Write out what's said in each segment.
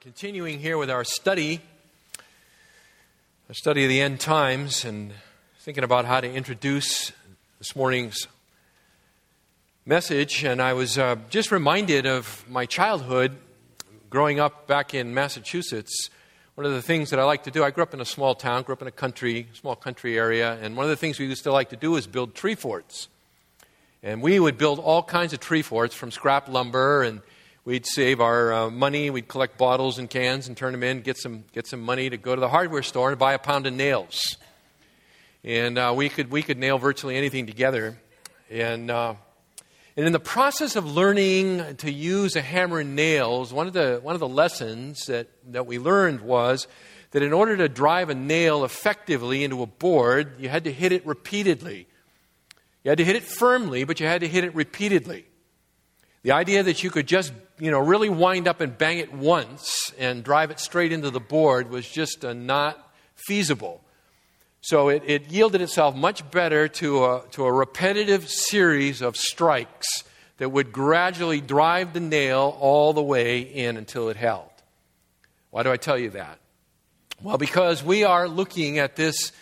continuing here with our study, a study of the end times, and thinking about how to introduce this morning's message. And I was uh, just reminded of my childhood growing up back in Massachusetts. One of the things that I like to do, I grew up in a small town, grew up in a country, small country area, and one of the things we used to like to do is build tree forts. And we would build all kinds of tree forts from scrap lumber and We'd save our uh, money. We'd collect bottles and cans and turn them in, get some, get some money to go to the hardware store and buy a pound of nails. And uh, we, could, we could nail virtually anything together. And, uh, and in the process of learning to use a hammer and nails, one of the, one of the lessons that, that we learned was that in order to drive a nail effectively into a board, you had to hit it repeatedly. You had to hit it firmly, but you had to hit it repeatedly. The idea that you could just, you know, really wind up and bang it once and drive it straight into the board was just uh, not feasible. So it, it, yielded itself much better to a, to a repetitive series of strikes that would gradually drive the nail all the way in until it held. Why do I tell you that? Well, because we are looking at this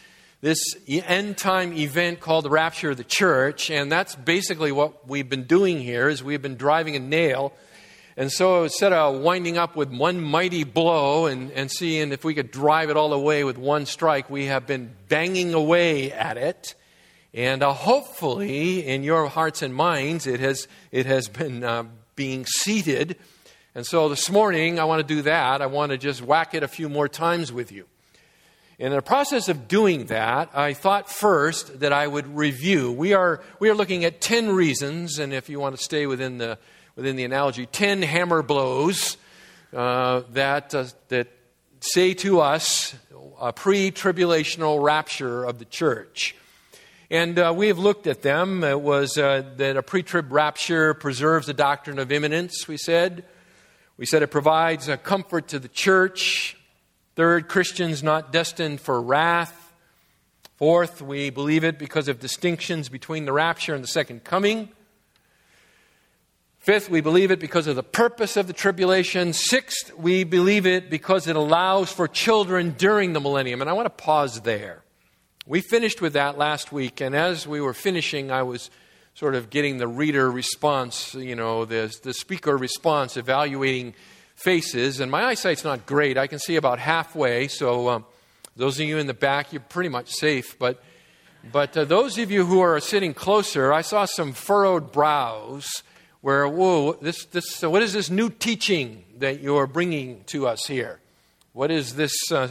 this end time event called the rapture of the church and that's basically what we've been doing here is we've been driving a nail and so instead of winding up with one mighty blow and, and seeing if we could drive it all away with one strike we have been banging away at it. And uh, hopefully in your hearts and minds it has, it has been uh, being seated. And so this morning i want to do that. I want to just whack it a few more times with you. In the process of doing that, I thought first that I would review. We are, we are looking at 10 reasons, and if you want to stay within the, within the analogy, 10 hammer blows uh, that, uh, that say to us a pre tribulational rapture of the church. And uh, we have looked at them. It was uh, that a pre trib rapture preserves the doctrine of imminence, we said. We said it provides a comfort to the church. Third, Christians not destined for wrath. Fourth, we believe it because of distinctions between the rapture and the second coming. Fifth, we believe it because of the purpose of the tribulation. Sixth, we believe it because it allows for children during the millennium. And I want to pause there. We finished with that last week, and as we were finishing, I was sort of getting the reader response, you know, the, the speaker response, evaluating faces, and my eyesight's not great. I can see about halfway, so um, those of you in the back, you're pretty much safe. But, but uh, those of you who are sitting closer, I saw some furrowed brows where, whoa, this, this, uh, what is this new teaching that you're bringing to us here? What is this, uh,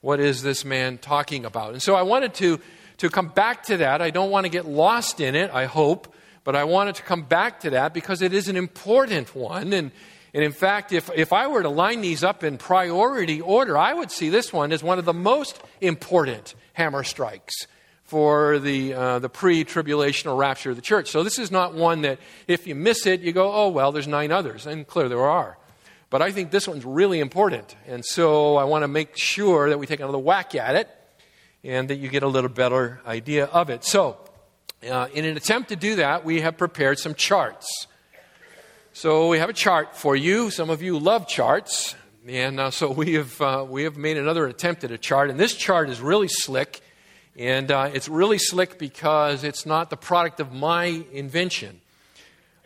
what is this man talking about? And so I wanted to, to come back to that. I don't want to get lost in it, I hope, but I wanted to come back to that because it is an important one. And, and in fact, if, if I were to line these up in priority order, I would see this one as one of the most important hammer strikes for the, uh, the pre tribulational rapture of the church. So this is not one that if you miss it, you go, oh, well, there's nine others. And clearly there are. But I think this one's really important. And so I want to make sure that we take another whack at it and that you get a little better idea of it. So, uh, in an attempt to do that, we have prepared some charts. So we have a chart for you. Some of you love charts. And uh, so we have, uh, we have made another attempt at a chart. And this chart is really slick. And uh, it's really slick because it's not the product of my invention.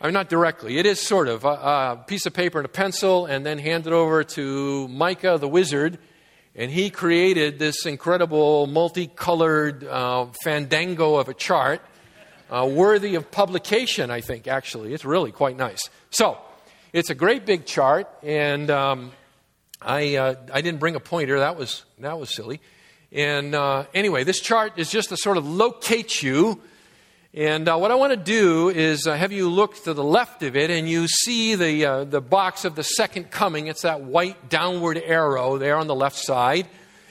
I mean, not directly. It is sort of a, a piece of paper and a pencil, and then handed over to Micah the wizard. And he created this incredible multicolored uh, fandango of a chart uh, worthy of publication, I think, actually. It's really quite nice. So, it's a great big chart, and um, I, uh, I didn't bring a pointer. That was, that was silly. And uh, anyway, this chart is just to sort of locate you. And uh, what I want to do is uh, have you look to the left of it, and you see the, uh, the box of the second coming. It's that white downward arrow there on the left side.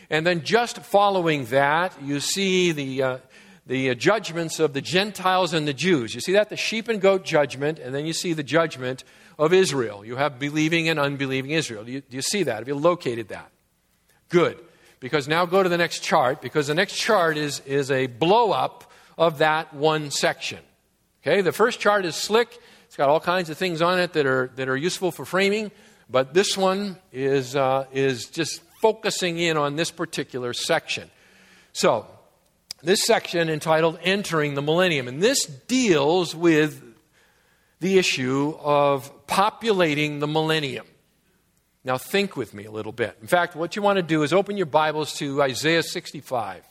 And then just following that, you see the, uh, the uh, judgments of the Gentiles and the Jews. You see that? The sheep and goat judgment, and then you see the judgment of Israel. You have believing and unbelieving Israel. Do you, do you see that? Have you located that? Good. Because now go to the next chart, because the next chart is, is a blow up of that one section. Okay, the first chart is slick. It's got all kinds of things on it that are, that are useful for framing. But this one is, uh, is just focusing in on this particular section. So, this section entitled Entering the Millennium, and this deals with the issue of populating the millennium. Now, think with me a little bit. In fact, what you want to do is open your Bibles to Isaiah 65. Let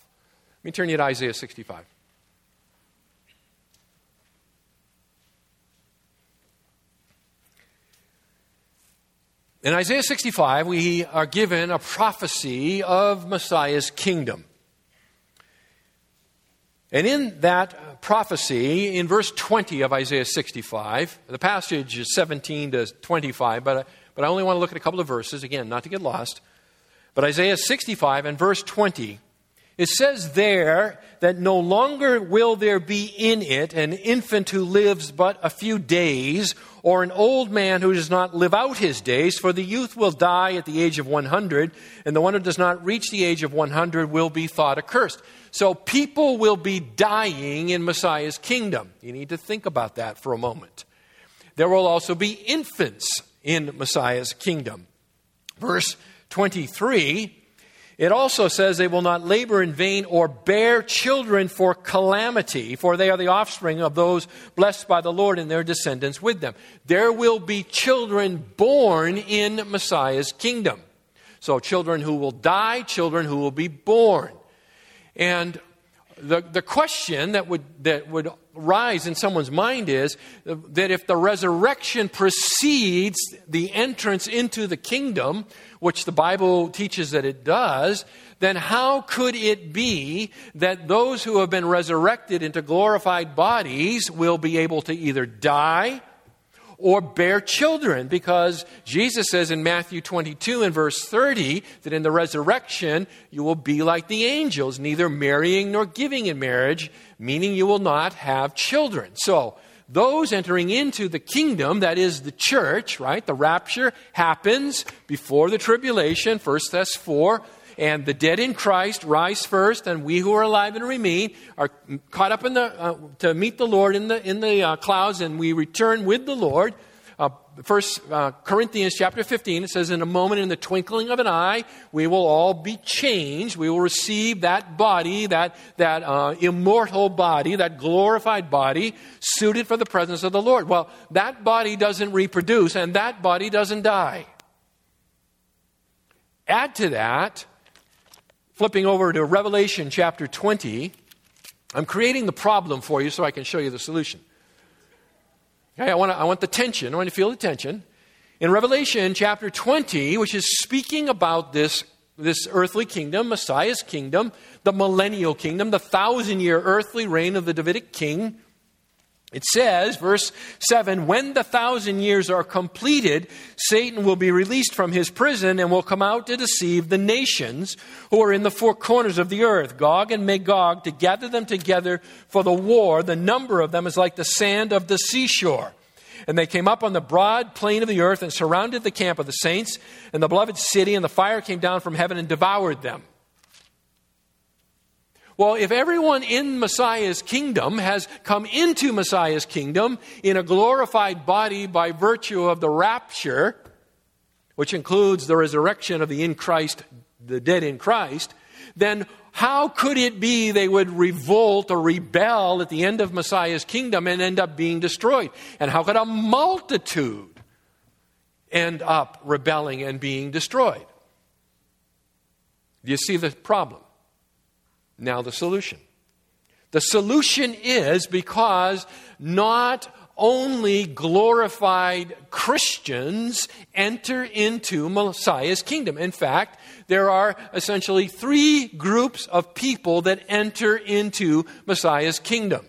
me turn you to Isaiah 65. In Isaiah 65, we are given a prophecy of Messiah's kingdom. And in that prophecy, in verse 20 of Isaiah 65, the passage is 17 to 25, but, but I only want to look at a couple of verses, again, not to get lost. But Isaiah 65 and verse 20 it says there that no longer will there be in it an infant who lives but a few days, or an old man who does not live out his days, for the youth will die at the age of 100, and the one who does not reach the age of 100 will be thought accursed. So people will be dying in Messiah's kingdom. You need to think about that for a moment. There will also be infants in Messiah's kingdom. Verse 23 it also says they will not labor in vain or bear children for calamity, for they are the offspring of those blessed by the Lord and their descendants with them. There will be children born in Messiah's kingdom. So, children who will die, children who will be born. And the, the question that would, that would rise in someone's mind is that if the resurrection precedes the entrance into the kingdom, which the Bible teaches that it does, then how could it be that those who have been resurrected into glorified bodies will be able to either die or bear children? Because Jesus says in Matthew 22 and verse 30 that in the resurrection you will be like the angels, neither marrying nor giving in marriage, meaning you will not have children. So, those entering into the kingdom, that is the church, right? The rapture happens before the tribulation, 1 Thess 4. And the dead in Christ rise first, and we who are alive and remain are caught up in the, uh, to meet the Lord in the, in the uh, clouds, and we return with the Lord. Uh, First uh, Corinthians chapter 15, it says, In a moment, in the twinkling of an eye, we will all be changed. We will receive that body, that, that uh, immortal body, that glorified body, suited for the presence of the Lord. Well, that body doesn't reproduce, and that body doesn't die. Add to that, flipping over to Revelation chapter 20, I'm creating the problem for you so I can show you the solution. Okay, I want, I want the tension. I want you to feel the tension. In Revelation chapter 20, which is speaking about this, this earthly kingdom, Messiah's kingdom, the millennial kingdom, the thousand year earthly reign of the Davidic king, it says, verse 7 When the thousand years are completed, Satan will be released from his prison and will come out to deceive the nations who are in the four corners of the earth, Gog and Magog, to gather them together for the war. The number of them is like the sand of the seashore. And they came up on the broad plain of the earth and surrounded the camp of the saints and the beloved city, and the fire came down from heaven and devoured them. Well, if everyone in Messiah's kingdom has come into Messiah's kingdom in a glorified body by virtue of the rapture, which includes the resurrection of the in Christ, the dead in Christ, then how could it be they would revolt or rebel at the end of Messiah's kingdom and end up being destroyed? And how could a multitude end up rebelling and being destroyed? Do you see the problem? Now, the solution. The solution is because not only glorified Christians enter into Messiah's kingdom. In fact, there are essentially three groups of people that enter into Messiah's kingdom.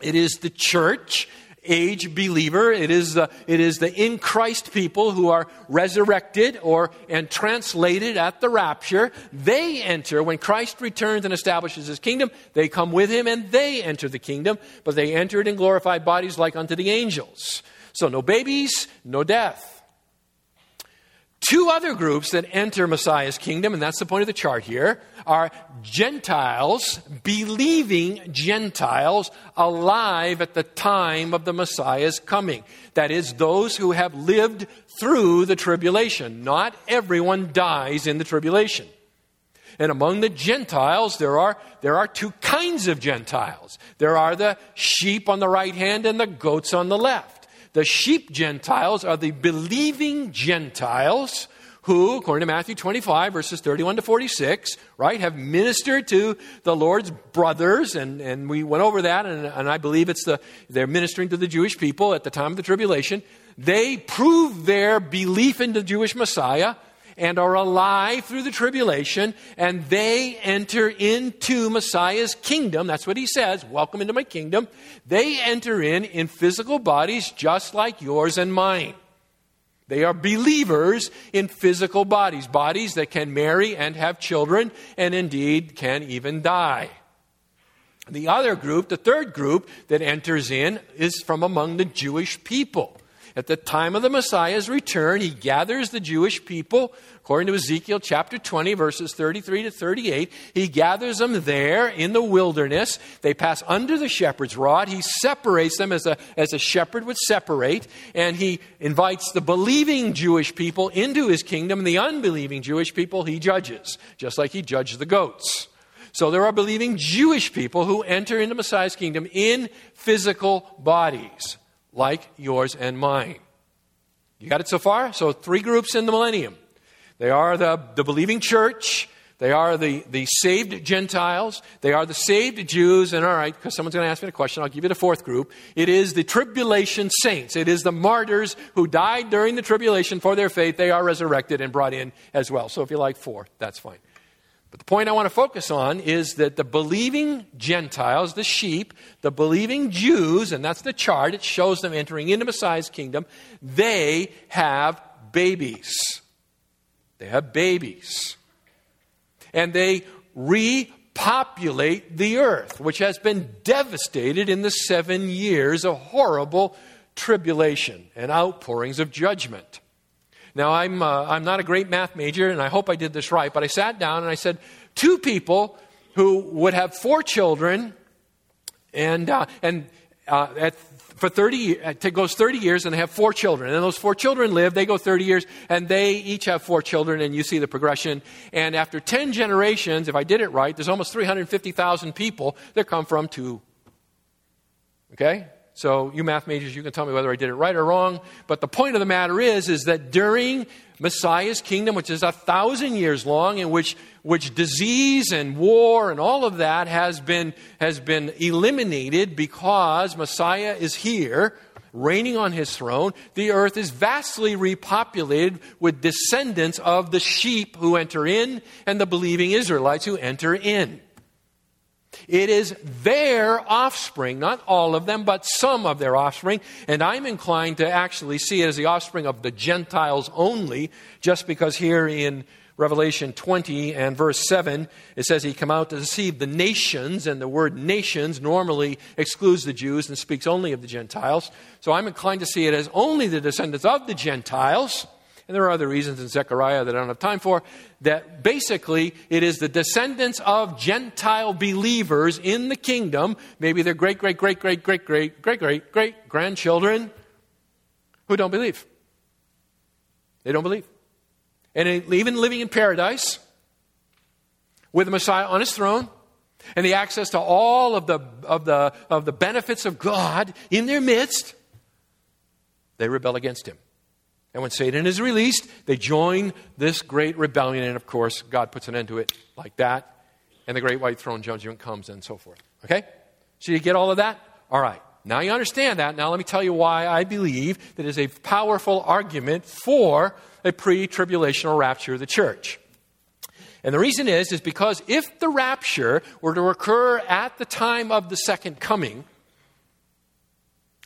It is the church, age believer. It is the, it is the in Christ people who are resurrected or and translated at the rapture. They enter when Christ returns and establishes his kingdom. They come with him and they enter the kingdom, but they enter it in glorified bodies like unto the angels. So no babies, no death. Two other groups that enter Messiah's kingdom, and that's the point of the chart here, are Gentiles, believing Gentiles alive at the time of the Messiah's coming. That is, those who have lived through the tribulation. Not everyone dies in the tribulation. And among the Gentiles, there are, there are two kinds of Gentiles. There are the sheep on the right hand and the goats on the left. The sheep Gentiles are the believing Gentiles who, according to Matthew 25, verses 31 to 46, right, have ministered to the Lord's brothers, and, and we went over that, and, and I believe it's the, they're ministering to the Jewish people at the time of the tribulation. They prove their belief in the Jewish Messiah and are alive through the tribulation, and they enter into Messiah's kingdom. That's what he says welcome into my kingdom. They enter in in physical bodies just like yours and mine. They are believers in physical bodies, bodies that can marry and have children, and indeed can even die. The other group, the third group that enters in, is from among the Jewish people. At the time of the Messiah's return, he gathers the Jewish people, according to Ezekiel chapter 20, verses 33 to 38. He gathers them there in the wilderness. They pass under the shepherd's rod. He separates them as a, as a shepherd would separate, and he invites the believing Jewish people into his kingdom, and the unbelieving Jewish people he judges, just like he judged the goats. So there are believing Jewish people who enter into Messiah's kingdom in physical bodies like yours and mine. You got it so far? So, three groups in the millennium. They are the, the believing church, they are the, the saved Gentiles, they are the saved Jews, and all right, because someone's going to ask me a question, I'll give you the fourth group. It is the tribulation saints. It is the martyrs who died during the tribulation for their faith. They are resurrected and brought in as well. So, if you like four, that's fine. But the point I want to focus on is that the believing Gentiles, the sheep, the believing Jews, and that's the chart, it shows them entering into Messiah's kingdom, they have babies. They have babies. And they repopulate the earth, which has been devastated in the seven years of horrible tribulation and outpourings of judgment. Now, I'm, uh, I'm not a great math major, and I hope I did this right, but I sat down and I said, two people who would have four children, and, uh, and uh, at, for 30 it goes 30 years and they have four children. And those four children live they go 30 years and they each have four children and you see the progression. And after 10 generations if i did it right there's almost 350000 people that come from two. Okay so, you math majors, you can tell me whether I did it right or wrong. But the point of the matter is, is that during Messiah's kingdom, which is a thousand years long, in which, which disease and war and all of that has been, has been eliminated because Messiah is here, reigning on his throne, the earth is vastly repopulated with descendants of the sheep who enter in and the believing Israelites who enter in. It is their offspring, not all of them, but some of their offspring. And I'm inclined to actually see it as the offspring of the Gentiles only, just because here in Revelation 20 and verse 7, it says he come out to deceive the nations, and the word nations normally excludes the Jews and speaks only of the Gentiles. So I'm inclined to see it as only the descendants of the Gentiles and there are other reasons in Zechariah that I don't have time for, that basically it is the descendants of Gentile believers in the kingdom, maybe their great, great, great, great, great, great, great, great, great grandchildren, who don't believe. They don't believe. And even living in paradise with the Messiah on his throne and the access to all of the, of the, of the benefits of God in their midst, they rebel against him. And when Satan is released, they join this great rebellion. And of course, God puts an end to it like that. And the great white throne judgment comes and so forth. Okay? So you get all of that? All right. Now you understand that. Now let me tell you why I believe that is a powerful argument for a pre tribulational rapture of the church. And the reason is, is because if the rapture were to occur at the time of the second coming,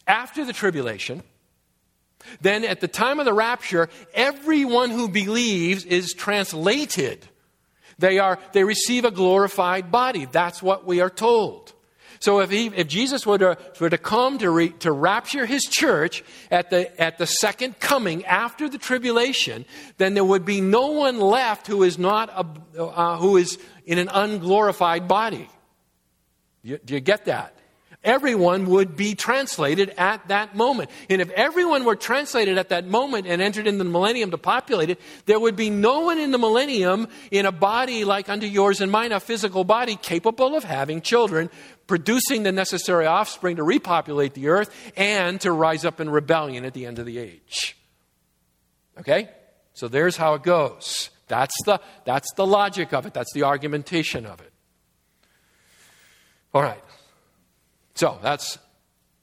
after the tribulation, then at the time of the rapture, everyone who believes is translated. They, are, they receive a glorified body. That's what we are told. So if, he, if Jesus were to, were to come to, re, to rapture his church at the, at the second coming after the tribulation, then there would be no one left who is, not a, uh, who is in an unglorified body. You, do you get that? Everyone would be translated at that moment. And if everyone were translated at that moment and entered in the millennium to populate it, there would be no one in the millennium in a body like unto yours and mine, a physical body capable of having children, producing the necessary offspring to repopulate the earth and to rise up in rebellion at the end of the age. Okay? So there's how it goes. That's the, that's the logic of it, that's the argumentation of it. All right. So that's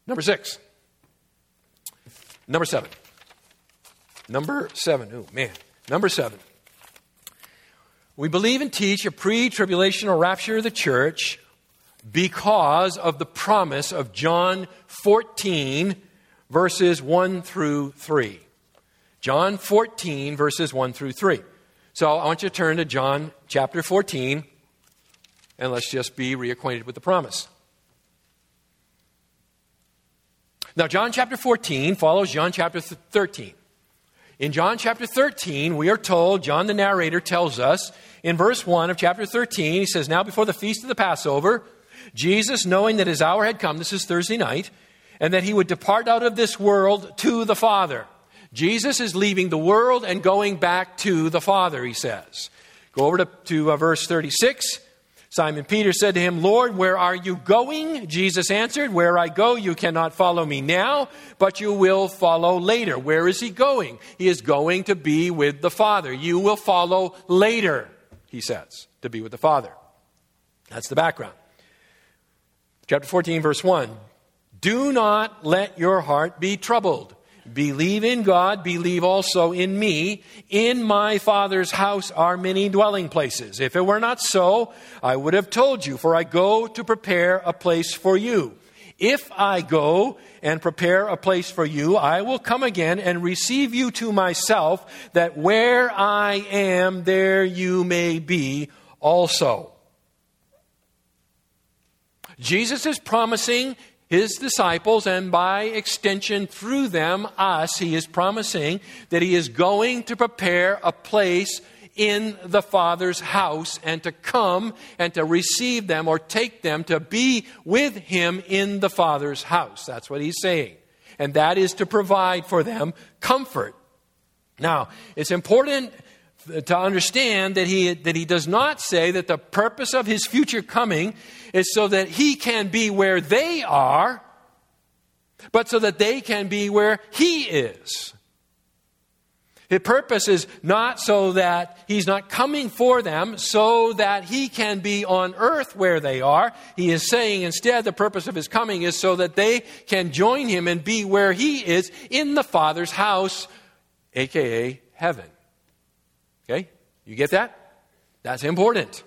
number six. Number seven. Number seven. Oh, man. Number seven. We believe and teach a pre tribulational rapture of the church because of the promise of John 14, verses 1 through 3. John 14, verses 1 through 3. So I want you to turn to John chapter 14, and let's just be reacquainted with the promise. Now, John chapter 14 follows John chapter 13. In John chapter 13, we are told, John the narrator tells us in verse 1 of chapter 13, he says, Now before the feast of the Passover, Jesus, knowing that his hour had come, this is Thursday night, and that he would depart out of this world to the Father. Jesus is leaving the world and going back to the Father, he says. Go over to, to uh, verse 36. Simon Peter said to him, Lord, where are you going? Jesus answered, Where I go, you cannot follow me now, but you will follow later. Where is he going? He is going to be with the Father. You will follow later, he says, to be with the Father. That's the background. Chapter 14, verse 1. Do not let your heart be troubled. Believe in God, believe also in me. In my Father's house are many dwelling places. If it were not so, I would have told you, for I go to prepare a place for you. If I go and prepare a place for you, I will come again and receive you to myself, that where I am, there you may be also. Jesus is promising his disciples, and by extension through them, us, he is promising that he is going to prepare a place in the Father's house and to come and to receive them or take them to be with him in the Father's house. That's what he's saying. And that is to provide for them comfort. Now, it's important to understand that he, that he does not say that the purpose of his future coming is so that he can be where they are, but so that they can be where he is. His purpose is not so that he's not coming for them so that he can be on earth where they are. He is saying instead the purpose of his coming is so that they can join him and be where he is in the Father's house, aka heaven. Okay? You get that? That's important.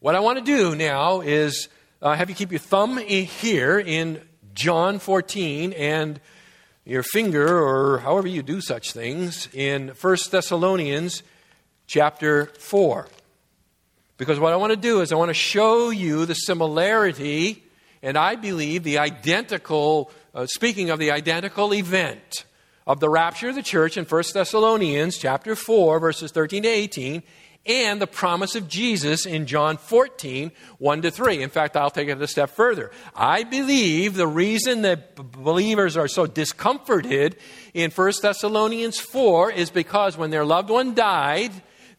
What I want to do now is uh, have you keep your thumb here in John 14 and your finger, or however you do such things, in 1 Thessalonians chapter 4. Because what I want to do is I want to show you the similarity, and I believe the identical, uh, speaking of the identical event of the rapture of the church in 1 Thessalonians chapter 4 verses 13 to 18 and the promise of Jesus in John 14, 1 to 3. In fact, I'll take it a step further. I believe the reason that believers are so discomforted in 1 Thessalonians 4 is because when their loved one died,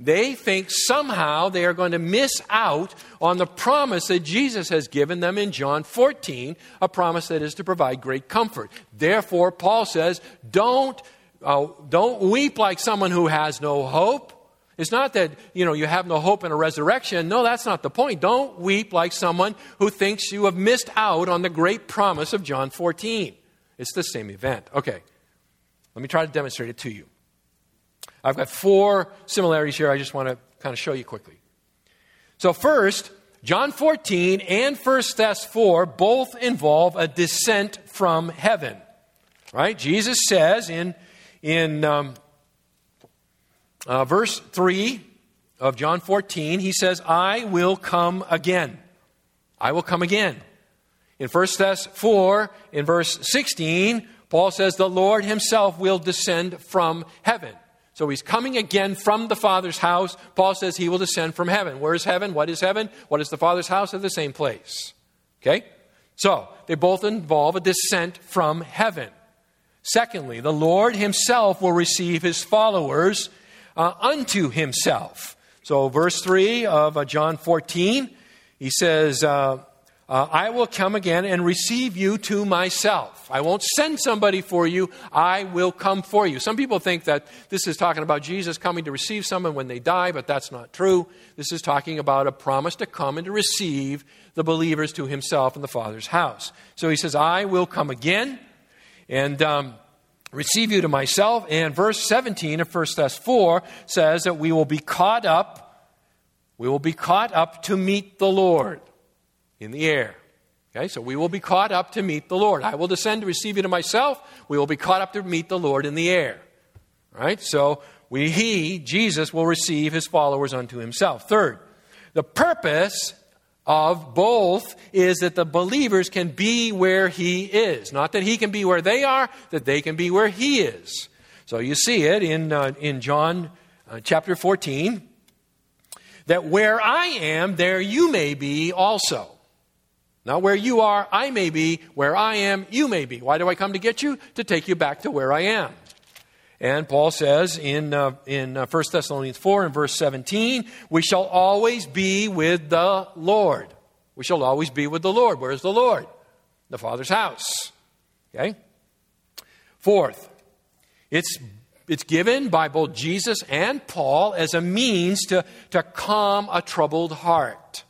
they think somehow they are going to miss out on the promise that Jesus has given them in John 14, a promise that is to provide great comfort. Therefore, Paul says, don't, uh, don't weep like someone who has no hope. It's not that, you know, you have no hope in a resurrection. No, that's not the point. Don't weep like someone who thinks you have missed out on the great promise of John 14. It's the same event. Okay. Let me try to demonstrate it to you. I've got four similarities here I just want to kind of show you quickly. So, first, John 14 and 1 Thess 4 both involve a descent from heaven. Right? Jesus says in, in um, uh, verse 3 of John 14, he says, I will come again. I will come again. In 1 Thess 4, in verse 16, Paul says, The Lord himself will descend from heaven. So he's coming again from the Father's house. Paul says he will descend from heaven. Where is heaven? What is heaven? What is the Father's house? They're the same place. Okay? So they both involve a descent from heaven. Secondly, the Lord himself will receive his followers uh, unto himself. So, verse 3 of uh, John 14, he says, uh, uh, I will come again and receive you to myself. I won't send somebody for you, I will come for you. Some people think that this is talking about Jesus coming to receive someone when they die, but that's not true. This is talking about a promise to come and to receive the believers to himself in the Father's house. So he says, I will come again and um, receive you to myself. And verse 17 of 1 Thess 4 says that we will be caught up, we will be caught up to meet the Lord in the air. Okay, so we will be caught up to meet the Lord. I will descend to receive you to myself. We will be caught up to meet the Lord in the air. Right? So we, he, Jesus, will receive his followers unto himself. Third, the purpose of both is that the believers can be where he is. Not that he can be where they are, that they can be where he is. So you see it in, uh, in John uh, chapter 14 that where I am, there you may be also. Not where you are, I may be. Where I am, you may be. Why do I come to get you? To take you back to where I am. And Paul says in, uh, in uh, 1 Thessalonians 4 and verse 17, we shall always be with the Lord. We shall always be with the Lord. Where's the Lord? The Father's house. Okay? Fourth, it's, it's given by both Jesus and Paul as a means to, to calm a troubled heart.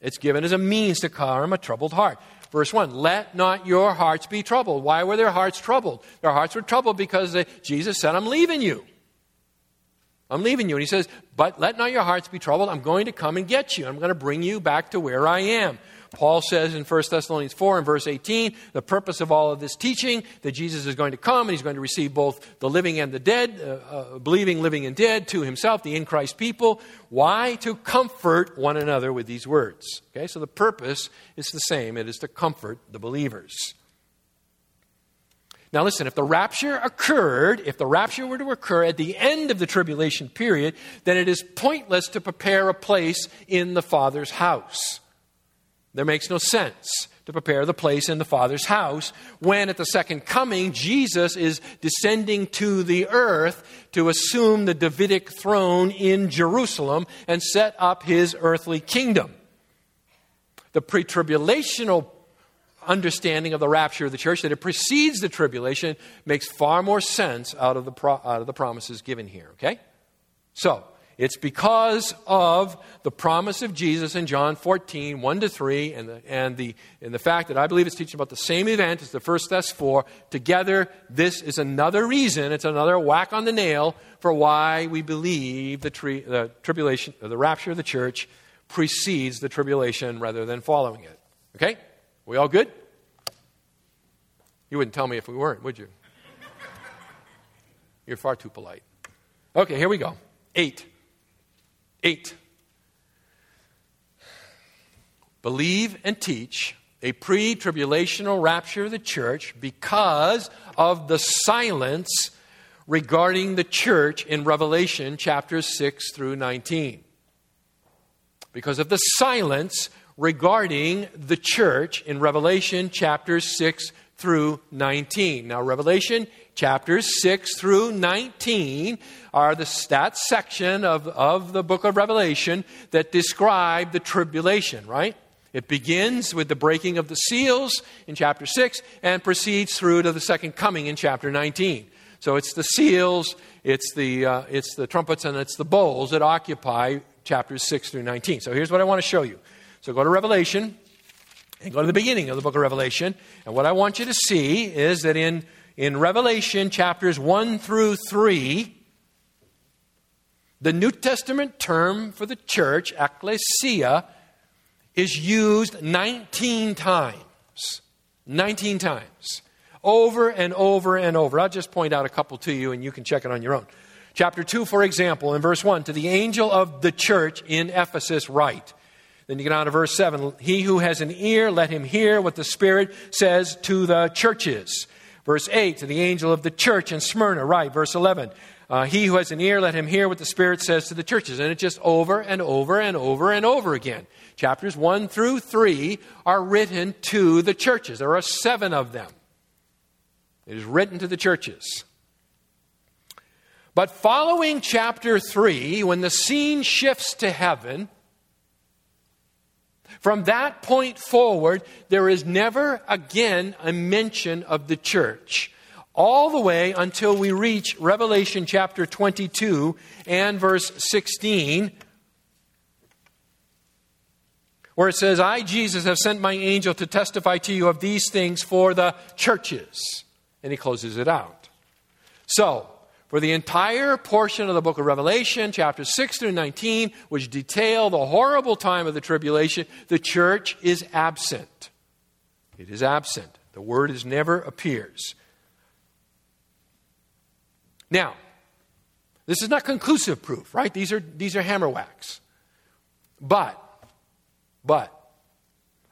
It's given as a means to calm a troubled heart. Verse 1 Let not your hearts be troubled. Why were their hearts troubled? Their hearts were troubled because they, Jesus said, I'm leaving you. I'm leaving you. And he says, But let not your hearts be troubled. I'm going to come and get you. I'm going to bring you back to where I am. Paul says in 1 Thessalonians 4 and verse 18, the purpose of all of this teaching, that Jesus is going to come and he's going to receive both the living and the dead, uh, uh, believing, living, and dead to himself, the in Christ people. Why? To comfort one another with these words. Okay, so the purpose is the same it is to comfort the believers. Now, listen, if the rapture occurred, if the rapture were to occur at the end of the tribulation period, then it is pointless to prepare a place in the Father's house. There makes no sense to prepare the place in the Father's house when at the second coming Jesus is descending to the earth to assume the Davidic throne in Jerusalem and set up his earthly kingdom. The pre tribulational understanding of the rapture of the church, that it precedes the tribulation, makes far more sense out of the, pro- out of the promises given here, okay? So, it's because of the promise of Jesus in John 14, 1 to 3, and the, and, the, and the fact that I believe it's teaching about the same event as the first Thess 4. Together, this is another reason, it's another whack on the nail for why we believe the, tri- the tribulation, the rapture of the church precedes the tribulation rather than following it. Okay? We all good? You wouldn't tell me if we weren't, would you? You're far too polite. Okay, here we go. Eight. 8. Believe and teach a pre tribulational rapture of the church because of the silence regarding the church in Revelation chapters 6 through 19. Because of the silence regarding the church in Revelation chapters 6 through 19. Now, Revelation chapters 6 through 19 are the that section of, of the book of Revelation that describe the tribulation, right? It begins with the breaking of the seals in chapter 6 and proceeds through to the second coming in chapter 19. So it's the seals, it's the, uh, it's the trumpets, and it's the bowls that occupy chapters 6 through 19. So here's what I want to show you. So go to Revelation and go to the beginning of the book of Revelation. And what I want you to see is that in in Revelation chapters 1 through 3, the New Testament term for the church, ecclesia, is used 19 times. 19 times. Over and over and over. I'll just point out a couple to you and you can check it on your own. Chapter 2, for example, in verse 1, to the angel of the church in Ephesus, write. Then you get on to verse 7. He who has an ear, let him hear what the Spirit says to the churches. Verse 8, to the angel of the church in Smyrna. Right. Verse 11. Uh, he who has an ear, let him hear what the Spirit says to the churches. And it's just over and over and over and over again. Chapters 1 through 3 are written to the churches. There are seven of them. It is written to the churches. But following chapter 3, when the scene shifts to heaven, from that point forward, there is never again a mention of the church. All the way until we reach Revelation chapter 22 and verse 16, where it says, I, Jesus, have sent my angel to testify to you of these things for the churches. And he closes it out. So, for the entire portion of the book of Revelation, chapters 6 through 19, which detail the horrible time of the tribulation, the church is absent. It is absent. The word is never appears. Now, this is not conclusive proof, right? These are, these are hammer whacks. But, but,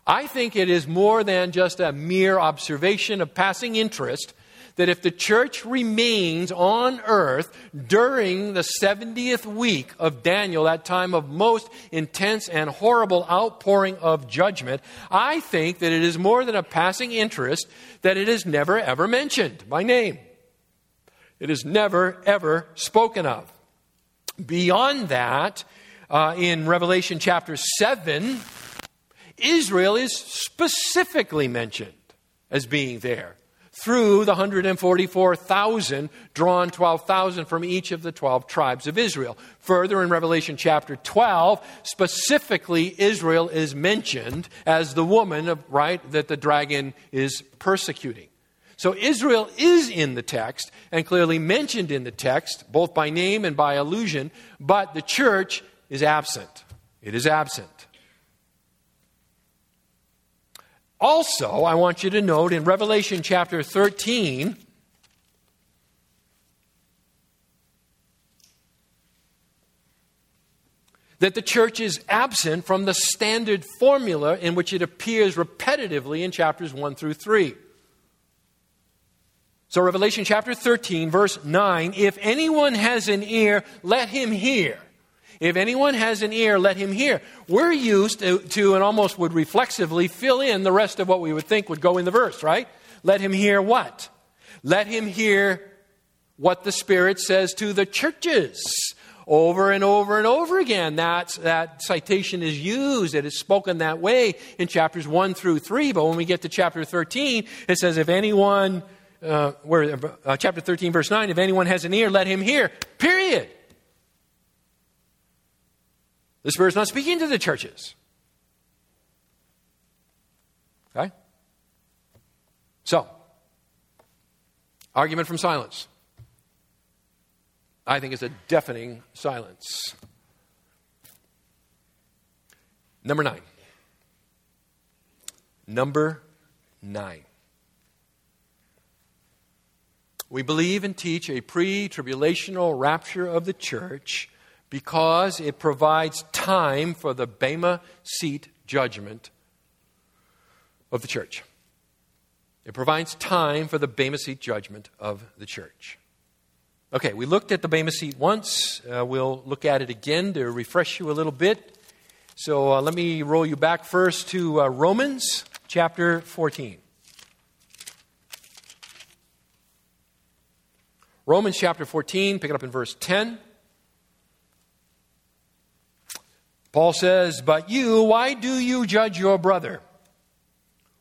I think it is more than just a mere observation of passing interest that if the church remains on earth during the 70th week of Daniel, that time of most intense and horrible outpouring of judgment, I think that it is more than a passing interest that it is never ever mentioned by name. It is never ever spoken of. Beyond that, uh, in Revelation chapter 7, Israel is specifically mentioned as being there through the 144,000, drawn 12,000 from each of the 12 tribes of Israel. Further in Revelation chapter 12, specifically Israel is mentioned as the woman, of, right, that the dragon is persecuting. So Israel is in the text and clearly mentioned in the text, both by name and by allusion, but the church is absent. It is absent. Also, I want you to note in Revelation chapter 13, that the church is absent from the standard formula in which it appears repetitively in chapters 1 through 3. So, Revelation chapter 13, verse 9 if anyone has an ear, let him hear. If anyone has an ear, let him hear. We're used to, to, and almost would reflexively fill in the rest of what we would think would go in the verse, right? Let him hear what? Let him hear what the Spirit says to the churches. Over and over and over again, that, that citation is used. It is spoken that way in chapters 1 through 3. But when we get to chapter 13, it says, If anyone, uh, where, uh, chapter 13, verse 9, if anyone has an ear, let him hear. Period. The Spirit's not speaking to the churches. Okay? So, argument from silence. I think it's a deafening silence. Number nine. Number nine. We believe and teach a pre tribulational rapture of the church because it provides time for the Bema seat judgment of the church. It provides time for the Bema seat judgment of the church. Okay, we looked at the Bema seat once. Uh, we'll look at it again to refresh you a little bit. So uh, let me roll you back first to uh, Romans chapter 14. Romans chapter 14, pick it up in verse 10. Paul says, But you, why do you judge your brother?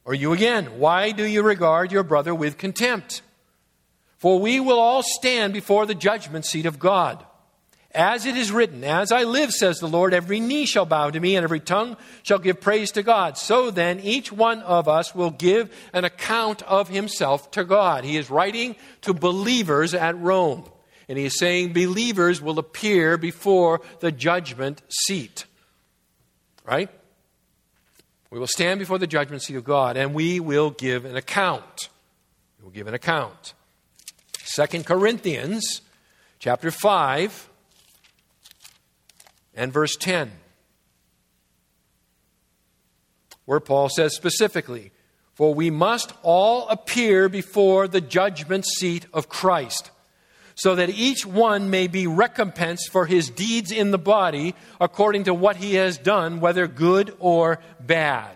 Or you again, why do you regard your brother with contempt? For we will all stand before the judgment seat of God. As it is written, As I live, says the Lord, every knee shall bow to me, and every tongue shall give praise to God. So then, each one of us will give an account of himself to God. He is writing to believers at Rome. And he is saying believers will appear before the judgment seat. Right? We will stand before the judgment seat of God and we will give an account. We will give an account. Second Corinthians chapter 5 and verse 10. where Paul says specifically, For we must all appear before the judgment seat of Christ, so that each one may be recompensed for his deeds in the body according to what he has done, whether good or bad.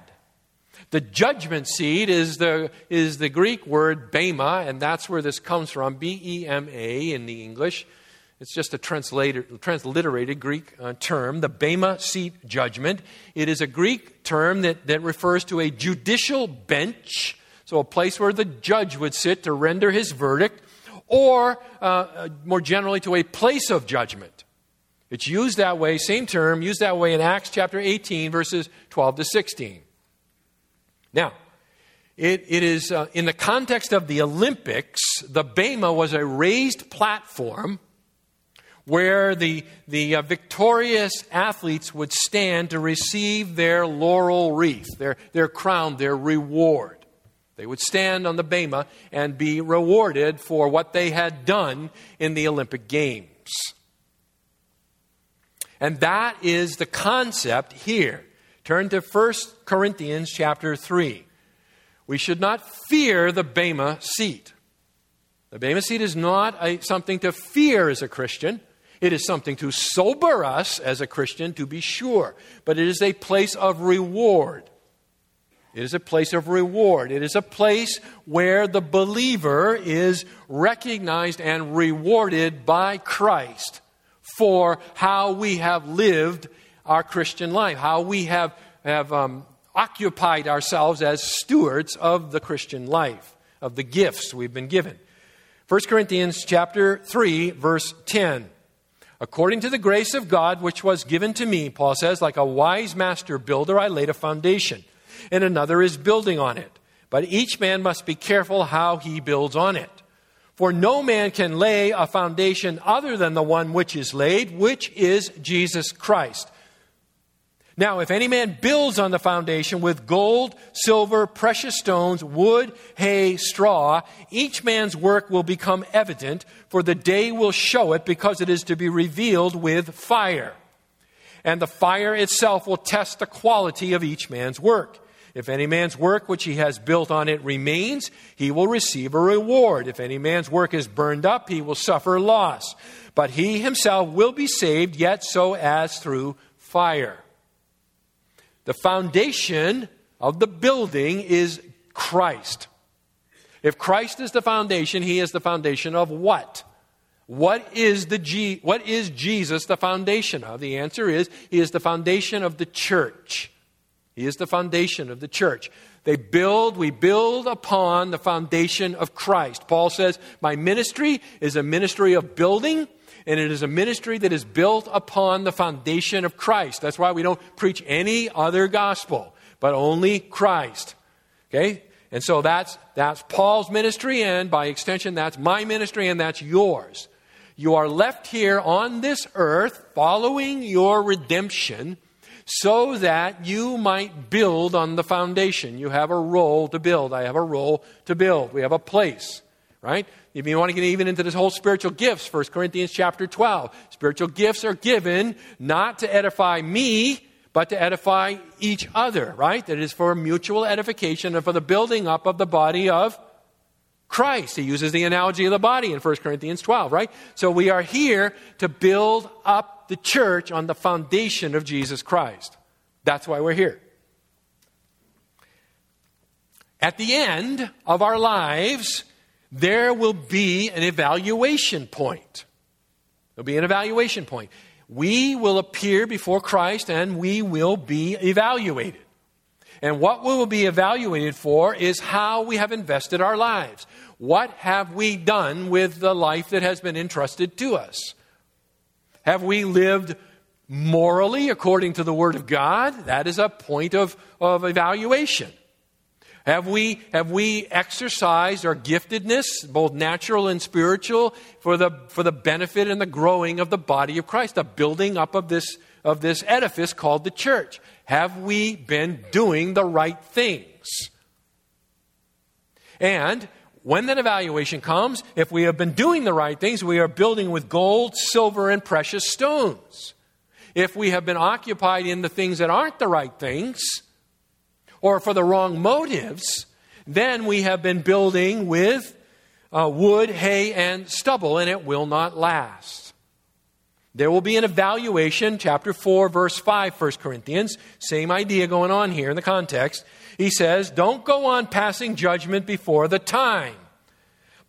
The judgment seat is the, is the Greek word bema, and that's where this comes from B E M A in the English. It's just a transliterated Greek uh, term, the Bema seat judgment. It is a Greek term that, that refers to a judicial bench, so a place where the judge would sit to render his verdict, or uh, uh more generally to a place of judgment. It's used that way, same term, used that way in Acts chapter 18, verses 12 to 16. Now, it, it is uh, in the context of the Olympics, the Bema was a raised platform where the, the uh, victorious athletes would stand to receive their laurel wreath, their, their crown, their reward. They would stand on the Bema and be rewarded for what they had done in the Olympic Games. And that is the concept here. Turn to 1 Corinthians chapter 3. We should not fear the Bema seat. The Bema seat is not a, something to fear as a Christian. It is something to sober us as a Christian, to be sure, but it is a place of reward. It is a place of reward. It is a place where the believer is recognized and rewarded by Christ for how we have lived our Christian life, how we have, have um, occupied ourselves as stewards of the Christian life, of the gifts we've been given. 1 Corinthians chapter 3 verse 10 According to the grace of God which was given to me, Paul says, like a wise master builder, I laid a foundation, and another is building on it. But each man must be careful how he builds on it. For no man can lay a foundation other than the one which is laid, which is Jesus Christ. Now, if any man builds on the foundation with gold, silver, precious stones, wood, hay, straw, each man's work will become evident, for the day will show it, because it is to be revealed with fire. And the fire itself will test the quality of each man's work. If any man's work which he has built on it remains, he will receive a reward. If any man's work is burned up, he will suffer loss. But he himself will be saved, yet so as through fire. The foundation of the building is Christ. If Christ is the foundation, he is the foundation of what? What is, the G, what is Jesus the foundation of? The answer is he is the foundation of the church. He is the foundation of the church. They build, we build upon the foundation of Christ. Paul says, My ministry is a ministry of building and it is a ministry that is built upon the foundation of Christ. That's why we don't preach any other gospel, but only Christ. Okay? And so that's, that's Paul's ministry, and by extension, that's my ministry, and that's yours. You are left here on this earth following your redemption so that you might build on the foundation. You have a role to build. I have a role to build. We have a place, right? If you want to get even into this whole spiritual gifts, 1 Corinthians chapter 12. Spiritual gifts are given not to edify me, but to edify each other, right? That is for mutual edification and for the building up of the body of Christ. He uses the analogy of the body in 1 Corinthians 12, right? So we are here to build up the church on the foundation of Jesus Christ. That's why we're here. At the end of our lives, there will be an evaluation point. There'll be an evaluation point. We will appear before Christ and we will be evaluated. And what we will be evaluated for is how we have invested our lives. What have we done with the life that has been entrusted to us? Have we lived morally according to the Word of God? That is a point of, of evaluation. Have we, have we exercised our giftedness, both natural and spiritual, for the, for the benefit and the growing of the body of Christ, the building up of this, of this edifice called the church? Have we been doing the right things? And when that evaluation comes, if we have been doing the right things, we are building with gold, silver, and precious stones. If we have been occupied in the things that aren't the right things, or for the wrong motives, then we have been building with uh, wood, hay, and stubble, and it will not last. There will be an evaluation, chapter 4, verse 5, 1 Corinthians. Same idea going on here in the context. He says, Don't go on passing judgment before the time.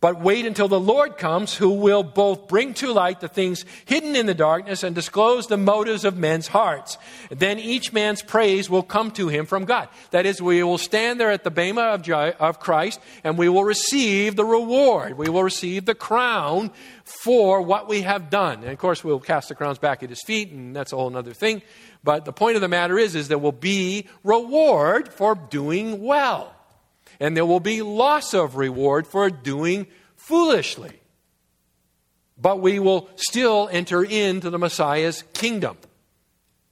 But wait until the Lord comes, who will both bring to light the things hidden in the darkness and disclose the motives of men's hearts. Then each man's praise will come to him from God. That is, we will stand there at the Bema of, of Christ and we will receive the reward. We will receive the crown for what we have done. And of course, we'll cast the crowns back at his feet, and that's a whole other thing. But the point of the matter is, is there will be reward for doing well and there will be loss of reward for doing foolishly. But we will still enter into the Messiah's kingdom.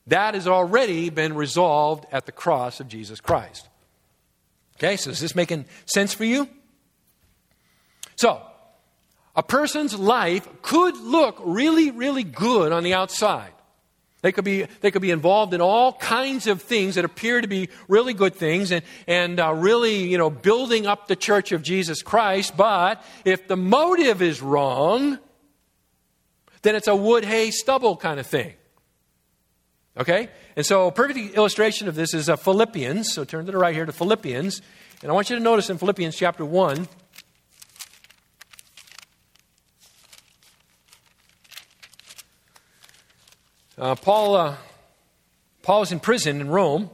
That has already been resolved at the cross of Jesus Christ. Okay, so is this making sense for you? So, a person's life could look really, really good on the outside. They could be, they could be involved in all kinds of things that appear to be really good things and, and uh, really, you know, building up the church of Jesus Christ. But if the motive is wrong, then it's a wood, hay, stubble kind of thing. Okay? And so a perfect illustration of this is uh, Philippians. So turn to the right here to Philippians. And I want you to notice in Philippians chapter 1, Uh, Paul, uh, Paul is in prison in Rome.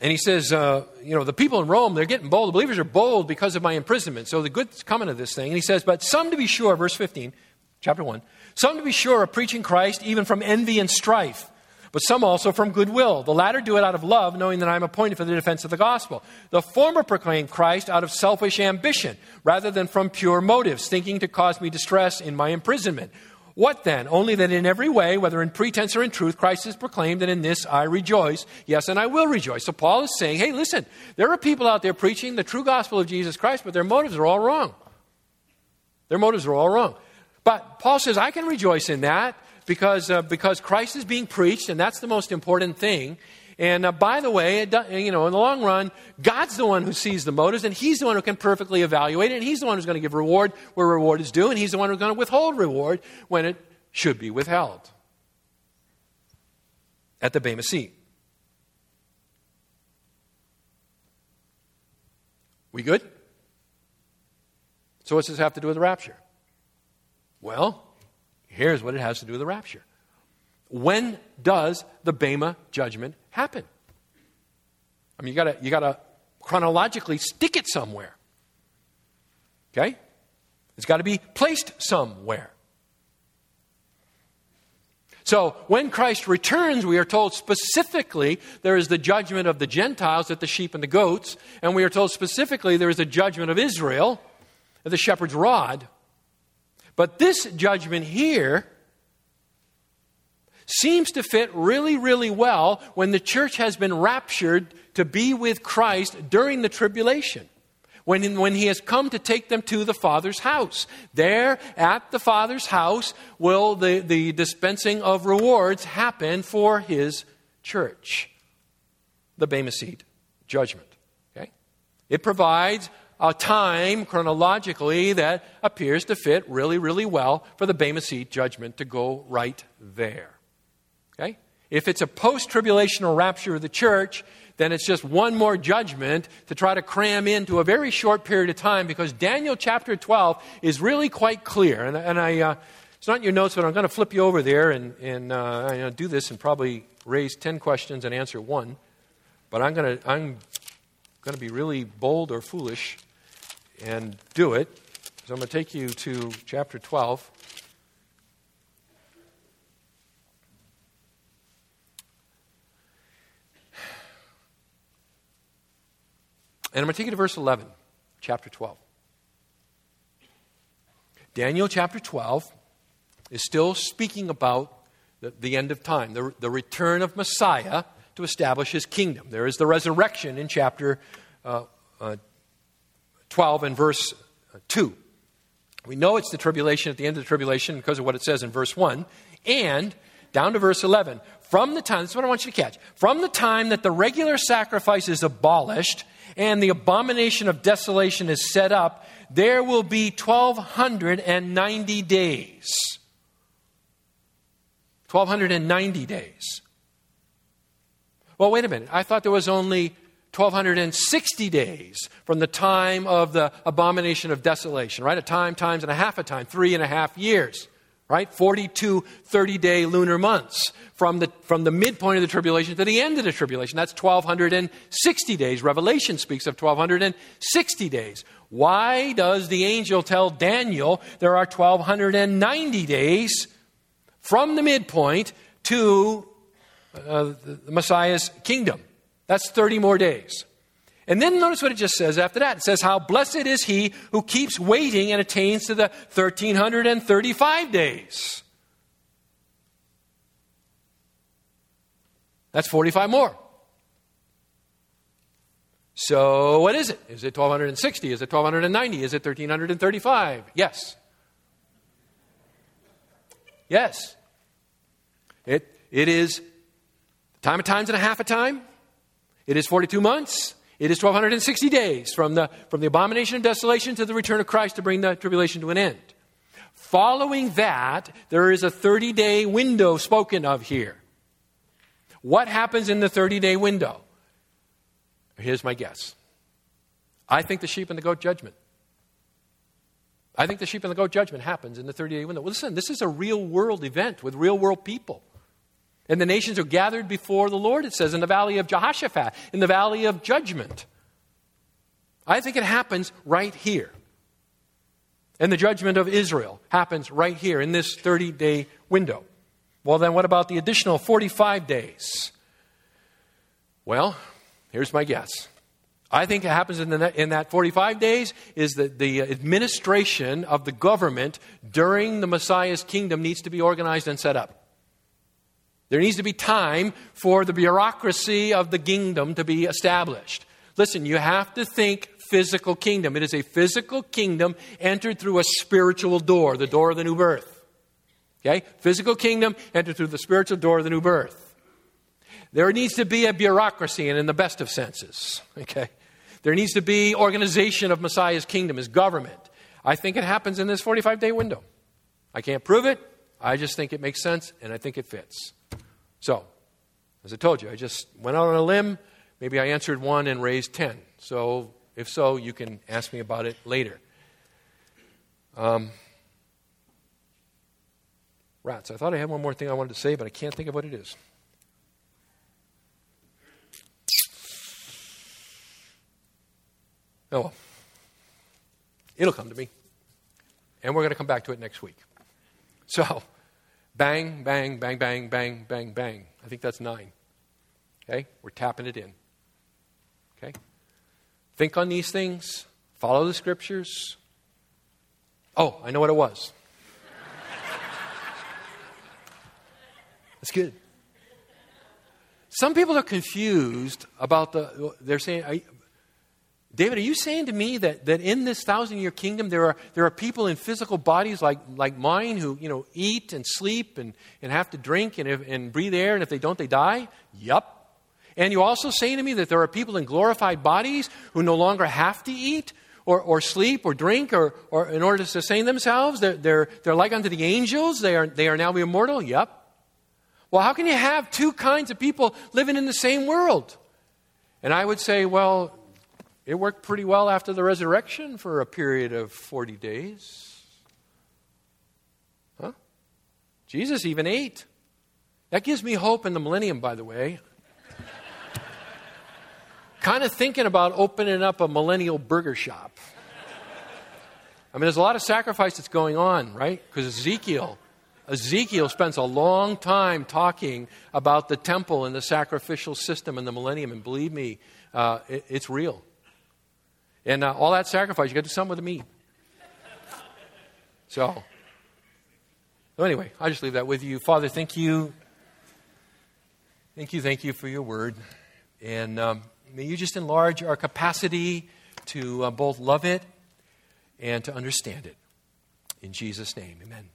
And he says, uh, you know, the people in Rome, they're getting bold. The believers are bold because of my imprisonment. So the good's coming of this thing. And he says, but some to be sure, verse 15, chapter 1, some to be sure are preaching Christ even from envy and strife but some also from goodwill. The latter do it out of love, knowing that I am appointed for the defense of the gospel. The former proclaim Christ out of selfish ambition, rather than from pure motives, thinking to cause me distress in my imprisonment. What then? Only that in every way, whether in pretense or in truth, Christ is proclaimed, and in this I rejoice. Yes, and I will rejoice. So Paul is saying, hey, listen, there are people out there preaching the true gospel of Jesus Christ, but their motives are all wrong. Their motives are all wrong. But Paul says, I can rejoice in that because, uh, because Christ is being preached, and that's the most important thing. And uh, by the way, you know, in the long run, God's the one who sees the motives, and He's the one who can perfectly evaluate it, and He's the one who's going to give reward where reward is due, and He's the one who's going to withhold reward when it should be withheld. At the Bema seat. We good? So, what does this have to do with the rapture? Well, Here's what it has to do with the rapture. When does the Bema judgment happen? I mean, you gotta, you gotta chronologically stick it somewhere. Okay? It's got to be placed somewhere. So, when Christ returns, we are told specifically there is the judgment of the Gentiles at the sheep and the goats, and we are told specifically there is a judgment of Israel at the shepherd's rod. But this judgment here seems to fit really, really well when the church has been raptured to be with Christ during the tribulation. When, when he has come to take them to the Father's house. There at the Father's house will the, the dispensing of rewards happen for his church. The Bema Seat judgment. Okay? It provides a time chronologically that appears to fit really, really well for the Bema Seat judgment to go right there. Okay? If it's a post tribulational rapture of the church, then it's just one more judgment to try to cram into a very short period of time because Daniel chapter 12 is really quite clear. And, and I, uh, it's not in your notes, but I'm going to flip you over there and, and uh, do this and probably raise 10 questions and answer one. But I'm going to, I'm going to be really bold or foolish and do it. So I'm going to take you to chapter 12. And I'm going to take you to verse 11, chapter 12. Daniel chapter 12 is still speaking about the, the end of time, the, the return of Messiah to establish his kingdom. There is the resurrection in chapter uh, uh, 12 and verse uh, 2. We know it's the tribulation at the end of the tribulation because of what it says in verse 1. And down to verse 11 from the time, this is what I want you to catch, from the time that the regular sacrifice is abolished and the abomination of desolation is set up, there will be 1,290 days. 1,290 days. Well, wait a minute. I thought there was only 1,260 days from the time of the abomination of desolation, right? A time, times and a half a time, three and a half years right? 42 30 day lunar months from the, from the midpoint of the tribulation to the end of the tribulation. That's 1260 days. Revelation speaks of 1260 days. Why does the angel tell Daniel there are 1290 days from the midpoint to uh, the Messiah's kingdom? That's 30 more days. And then notice what it just says after that. It says, How blessed is he who keeps waiting and attains to the 1335 days. That's 45 more. So, what is it? Is it 1260? Is it 1290? Is it 1335? Yes. Yes. It, it is time of times and a half a time. It is 42 months. It is 1260 days from the, from the abomination of desolation to the return of Christ to bring the tribulation to an end. Following that, there is a 30 day window spoken of here. What happens in the 30 day window? Here's my guess. I think the sheep and the goat judgment. I think the sheep and the goat judgment happens in the 30 day window. Well, listen, this is a real world event with real world people. And the nations are gathered before the Lord, it says, in the valley of Jehoshaphat, in the valley of judgment. I think it happens right here. And the judgment of Israel happens right here in this 30 day window. Well, then, what about the additional 45 days? Well, here's my guess. I think it happens in, the, in that 45 days is that the administration of the government during the Messiah's kingdom needs to be organized and set up. There needs to be time for the bureaucracy of the kingdom to be established. Listen, you have to think physical kingdom. It is a physical kingdom entered through a spiritual door, the door of the new birth. Okay? Physical kingdom entered through the spiritual door of the new birth. There needs to be a bureaucracy, and in the best of senses. Okay? There needs to be organization of Messiah's kingdom, his government. I think it happens in this 45 day window. I can't prove it. I just think it makes sense, and I think it fits. So, as I told you, I just went out on a limb. Maybe I answered one and raised 10. So, if so, you can ask me about it later. Um, rats. I thought I had one more thing I wanted to say, but I can't think of what it is. Oh, well. It'll come to me. And we're going to come back to it next week. So, Bang, bang, bang, bang, bang, bang, bang. I think that's nine. Okay? We're tapping it in. Okay? Think on these things. Follow the scriptures. Oh, I know what it was. That's good. Some people are confused about the. They're saying, David, are you saying to me that, that in this thousand year kingdom there are, there are people in physical bodies like, like mine who you know, eat and sleep and, and have to drink and, and breathe air, and if they don't, they die? Yup. And you're also saying to me that there are people in glorified bodies who no longer have to eat or, or sleep or drink or, or in order to sustain themselves? They're, they're, they're like unto the angels? They are, they are now immortal? Yup. Well, how can you have two kinds of people living in the same world? And I would say, well, it worked pretty well after the resurrection for a period of 40 days. Huh? Jesus even ate. That gives me hope in the millennium, by the way. kind of thinking about opening up a millennial burger shop. I mean, there's a lot of sacrifice that's going on, right? Because Ezekiel, Ezekiel spends a long time talking about the temple and the sacrificial system in the millennium, and believe me, uh, it, it's real. And uh, all that sacrifice, you got to do something with the meat. So, so, anyway, I'll just leave that with you. Father, thank you. Thank you, thank you for your word. And um, may you just enlarge our capacity to uh, both love it and to understand it. In Jesus' name, amen.